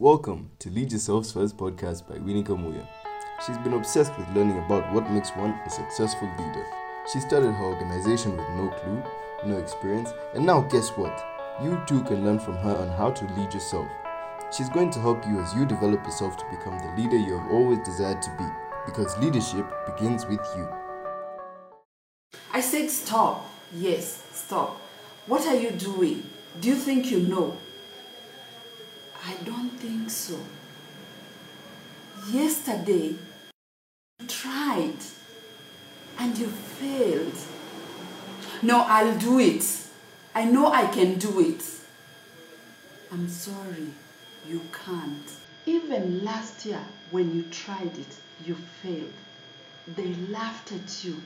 Welcome to Lead Yourself's First podcast by Winnie Kamuya. She's been obsessed with learning about what makes one a successful leader. She started her organization with no clue, no experience, and now guess what? You too can learn from her on how to lead yourself. She's going to help you as you develop yourself to become the leader you have always desired to be, because leadership begins with you. I said stop. Yes, stop. What are you doing? Do you think you know? I don't think so. Yesterday, you tried and you failed. No, I'll do it. I know I can do it. I'm sorry, you can't. Even last year, when you tried it, you failed. They laughed at you.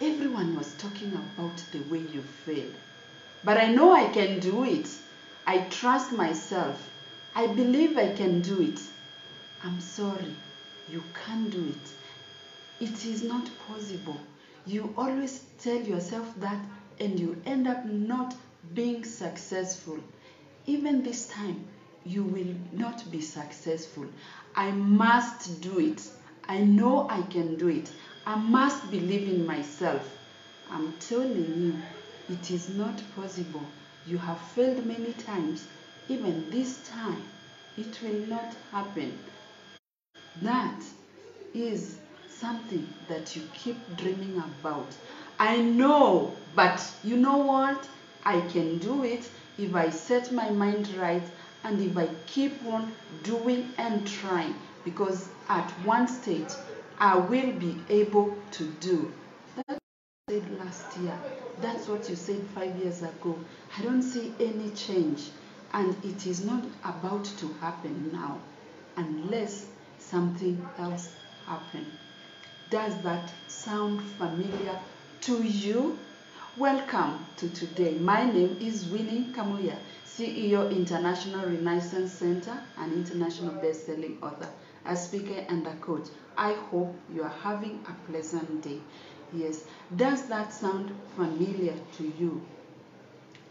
Everyone was talking about the way you failed. But I know I can do it. I trust myself. I believe I can do it. I'm sorry, you can't do it. It is not possible. You always tell yourself that and you end up not being successful. Even this time, you will not be successful. I must do it. I know I can do it. I must believe in myself. I'm telling you, it is not possible. You have failed many times. Even this time, it will not happen. That is something that you keep dreaming about. I know, but you know what? I can do it if I set my mind right and if I keep on doing and trying because at one stage I will be able to do. That's what you said last year. That's what you said five years ago. I don't see any change and it is not about to happen now unless something else happens. Does that sound familiar to you? Welcome to today. My name is Winnie Kamuya, CEO International Renaissance Center and international best-selling author, a speaker and a coach. I hope you are having a pleasant day. Yes, does that sound familiar to you?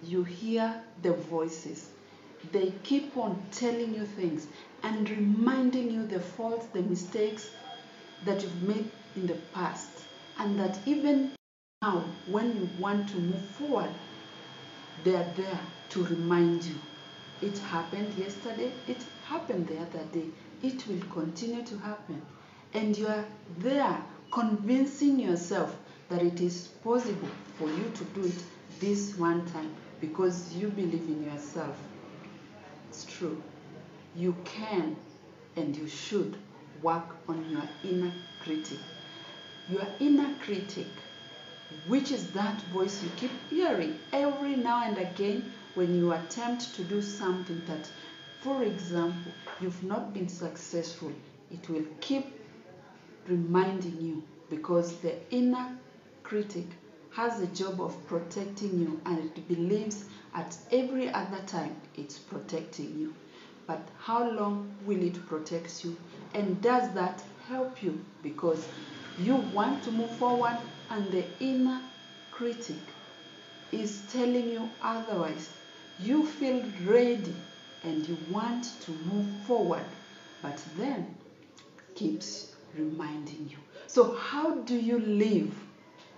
You hear the voices. They keep on telling you things and reminding you the faults, the mistakes that you've made in the past, and that even now, when you want to move forward, they are there to remind you. It happened yesterday, it happened the other day, it will continue to happen. And you are there convincing yourself that it is possible for you to do it this one time because you believe in yourself. It's true. You can and you should work on your inner critic. Your inner critic, which is that voice you keep hearing every now and again when you attempt to do something that, for example, you've not been successful, it will keep reminding you because the inner critic has a job of protecting you and it believes at every other time it's protecting you. But how long will it protect you? And does that help you? Because you want to move forward and the inner critic is telling you otherwise. You feel ready and you want to move forward, but then keeps reminding you. So, how do you leave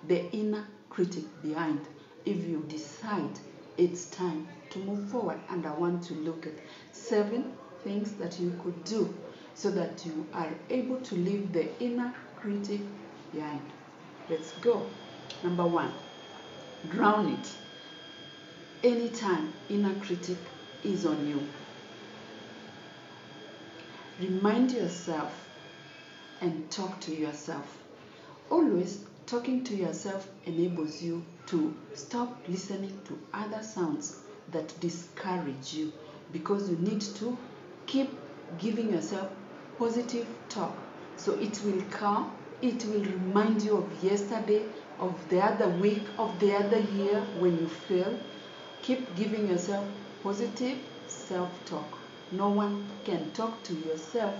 the inner critic behind if you decide it's time to move forward? And I want to look at seven things that you could do so that you are able to leave the inner critic behind. Let's go. Number one, drown it. Anytime inner critic is on you, remind yourself and talk to yourself. Always talking to yourself enables you to stop listening to other sounds that discourage you because you need to keep giving yourself positive talk. So it will come, it will remind you of yesterday, of the other week, of the other year when you failed. Keep giving yourself positive self talk. No one can talk to yourself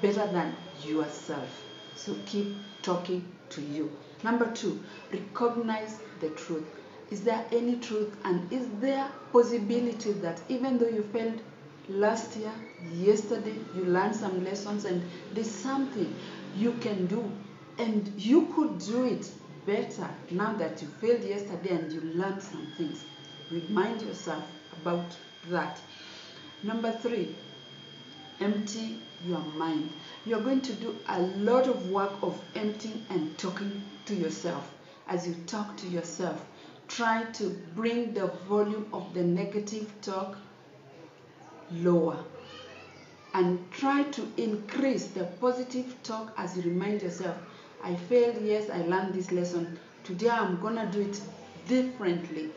better than yourself. So keep talking to you. Number two, recognize the truth. Is there any truth and is there possibility that even though you failed last year, yesterday, you learned some lessons, and there's something you can do, and you could do it better now that you failed yesterday and you learned some things. Remind yourself about that. Number three, empty your mind. You're going to do a lot of work of emptying and talking to yourself. As you talk to yourself, try to bring the volume of the negative talk lower. And try to increase the positive talk as you remind yourself i failed yes i learned this lesson. Today i'm gonna do it differently.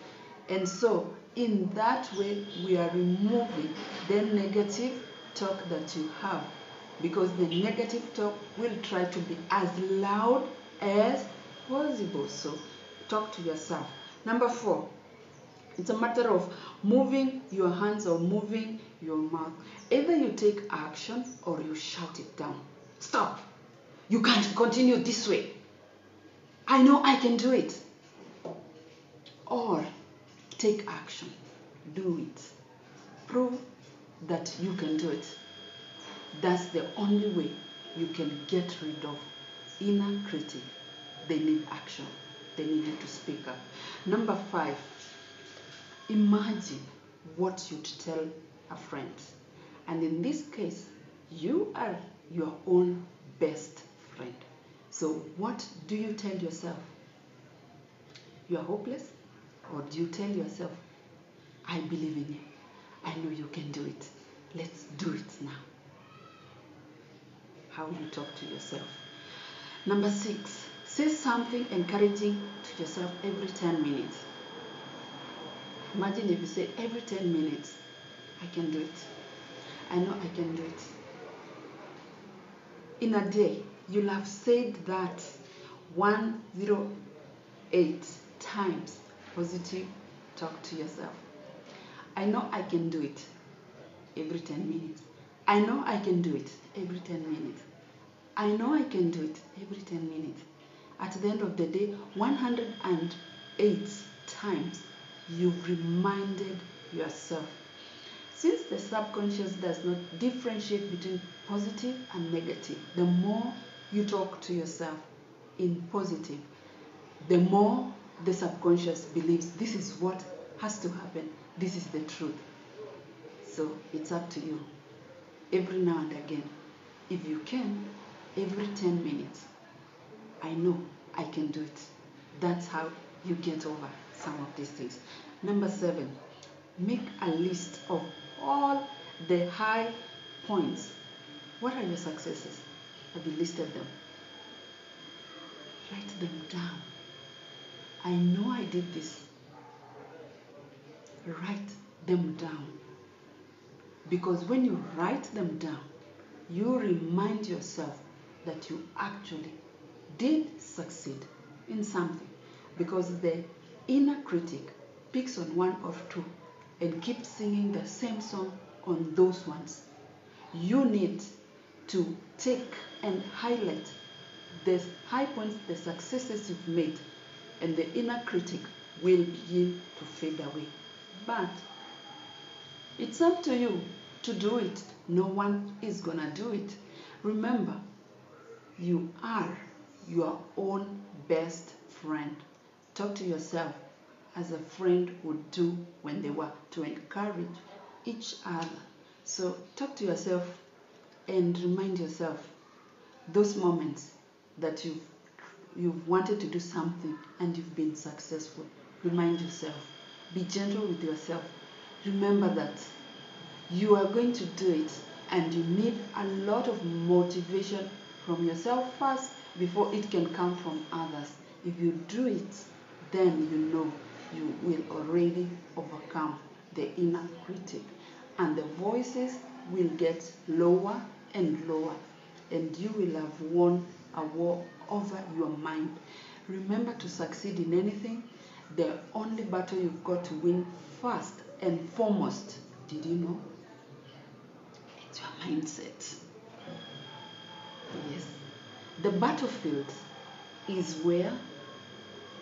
And so in that way we are removing the negative talk that you have. Because the negative talk will try to be as loud as possible so talk to yourself number four it's a matter of moving your hands or moving your mouth. Either you take action or you shout it down. Stop. You can't continue this way. I know I can do it. Or take action. Do it. Prove that you can do it. That's the only way you can get rid of inner critic. They need action. They need you to speak up. Number five, Imagine what you'd tell a friend. And in this case, you are your own best friend. So, what do you tell yourself? You are hopeless? Or do you tell yourself, I believe in you. I know you can do it. Let's do it now. How you talk to yourself. Number six, say something encouraging to yourself every 10 minutes. Imagine if you say every 10 minutes, I can do it. I know I can do it. In a day, you'll have said that 108 times positive talk to yourself. I know I can do it every 10 minutes. I know I can do it every 10 minutes. I know I can do it every 10 minutes. At the end of the day, 108 times you've reminded yourself. Since the subconscious does not differentiate between positive and negative, the more you talk to yourself in positive, the more the subconscious believes this is what has to happen, this is the truth. So it's up to you. Every now and again, if you can, every 10 minutes, I know I can do it. That's how you get over some of these things. Number seven, make a list of all the high points. What are your successes? Have you listed them? Write them down. I know I did this. Write them down. Because when you write them down, you remind yourself that you actually did succeed in something. Because the inner critic picks on one or two and keeps singing the same song on those ones. You need to take and highlight the high points, the successes you've made, and the inner critic will begin to fade away. But it's up to you to do it. No one is gonna do it. Remember, you are your own best friend. Talk to yourself as a friend would do when they were to encourage each other. So talk to yourself and remind yourself those moments that you've you've wanted to do something and you've been successful. Remind yourself. Be gentle with yourself. Remember that you are going to do it and you need a lot of motivation from yourself first before it can come from others. If you do it, then you know you will already overcome the inner critic and the voices will get lower and lower and you will have won a war over your mind. Remember to succeed in anything, the only battle you've got to win first and foremost, did you know? It's your mindset. Yes. The battlefield is where?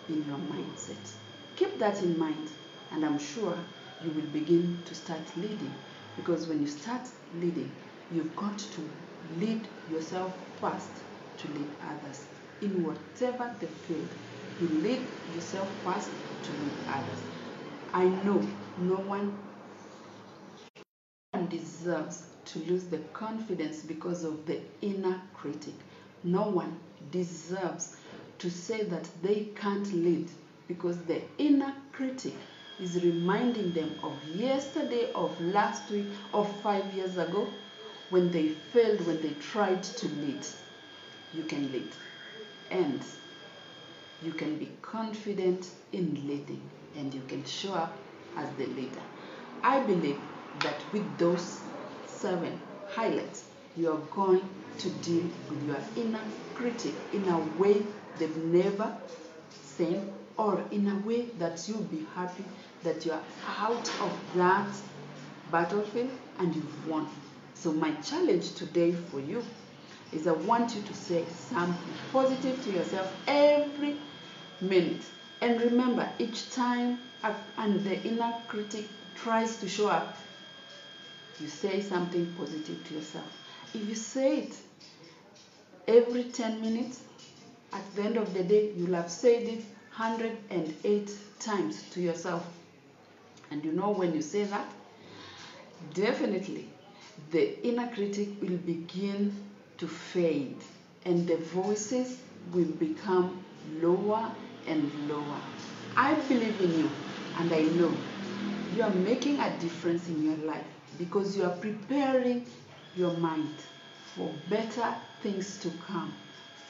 In your mindset. Keep that in mind, and I'm sure you will begin to start leading Because when you start leading, you've got to lead yourself first to lead others in whatever the field. You lead yourself first to lead others. I know no one deserves to lose the confidence because of the inner critic. No one deserves to say that they can't lead because the inner critic is reminding them of yesterday, of last week, of five years ago when they failed, when they tried to lead. You can lead. And you can be confident in leading and you can show up as the leader. I believe that with those seven highlights, you are going to deal with your inner critic in a way they've never seen or in a way that you'll be happy that you're out of that battlefield and you've won. So, my challenge today for you is I want you to say something positive to yourself every minute. And remember, each time and the inner critic tries to show up, you say something positive to yourself. If you say it every 10 minutes, at the end of the day, you'll have said it 108 times to yourself. And you know when you say that, definitely the inner critic will begin to fade and the voices will become lower and lower. I believe in you and I know you are making a difference in your life because you are preparing your mind for better things to come,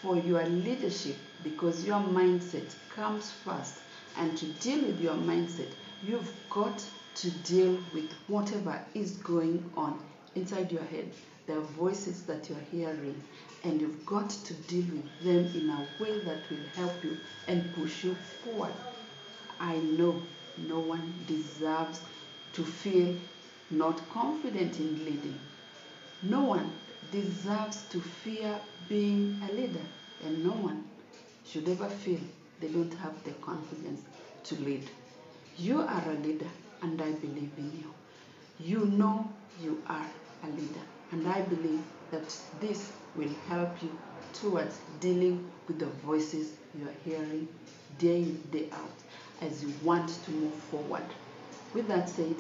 for your leadership because your mindset comes first. And to deal with your mindset, you've got to deal with whatever is going on inside your head. There are voices that you're hearing, and you've got to deal with them in a way that will help you and push you forward. I know no one deserves to feel not confident in leading. No one deserves to fear being a leader, and no one should ever feel they don't have the confidence to lead. You are a leader, and I believe in you. You know you are a leader, and I believe that this will help you towards dealing with the voices you are hearing day in, day out as you want to move forward. With that said,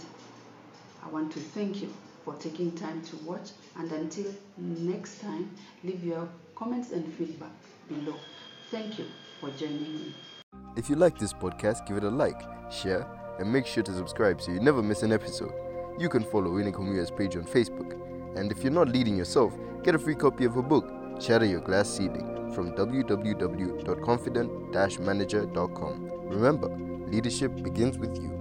I want to thank you for taking time to watch, and until next time, leave your comments and feedback below. Thank you for joining me. If you like this podcast, give it a like, share, and make sure to subscribe so you never miss an episode. You can follow Winnie page on Facebook. And if you're not leading yourself, get a free copy of her book, Shatter Your Glass Ceiling, from www.confident-manager.com. Remember, leadership begins with you.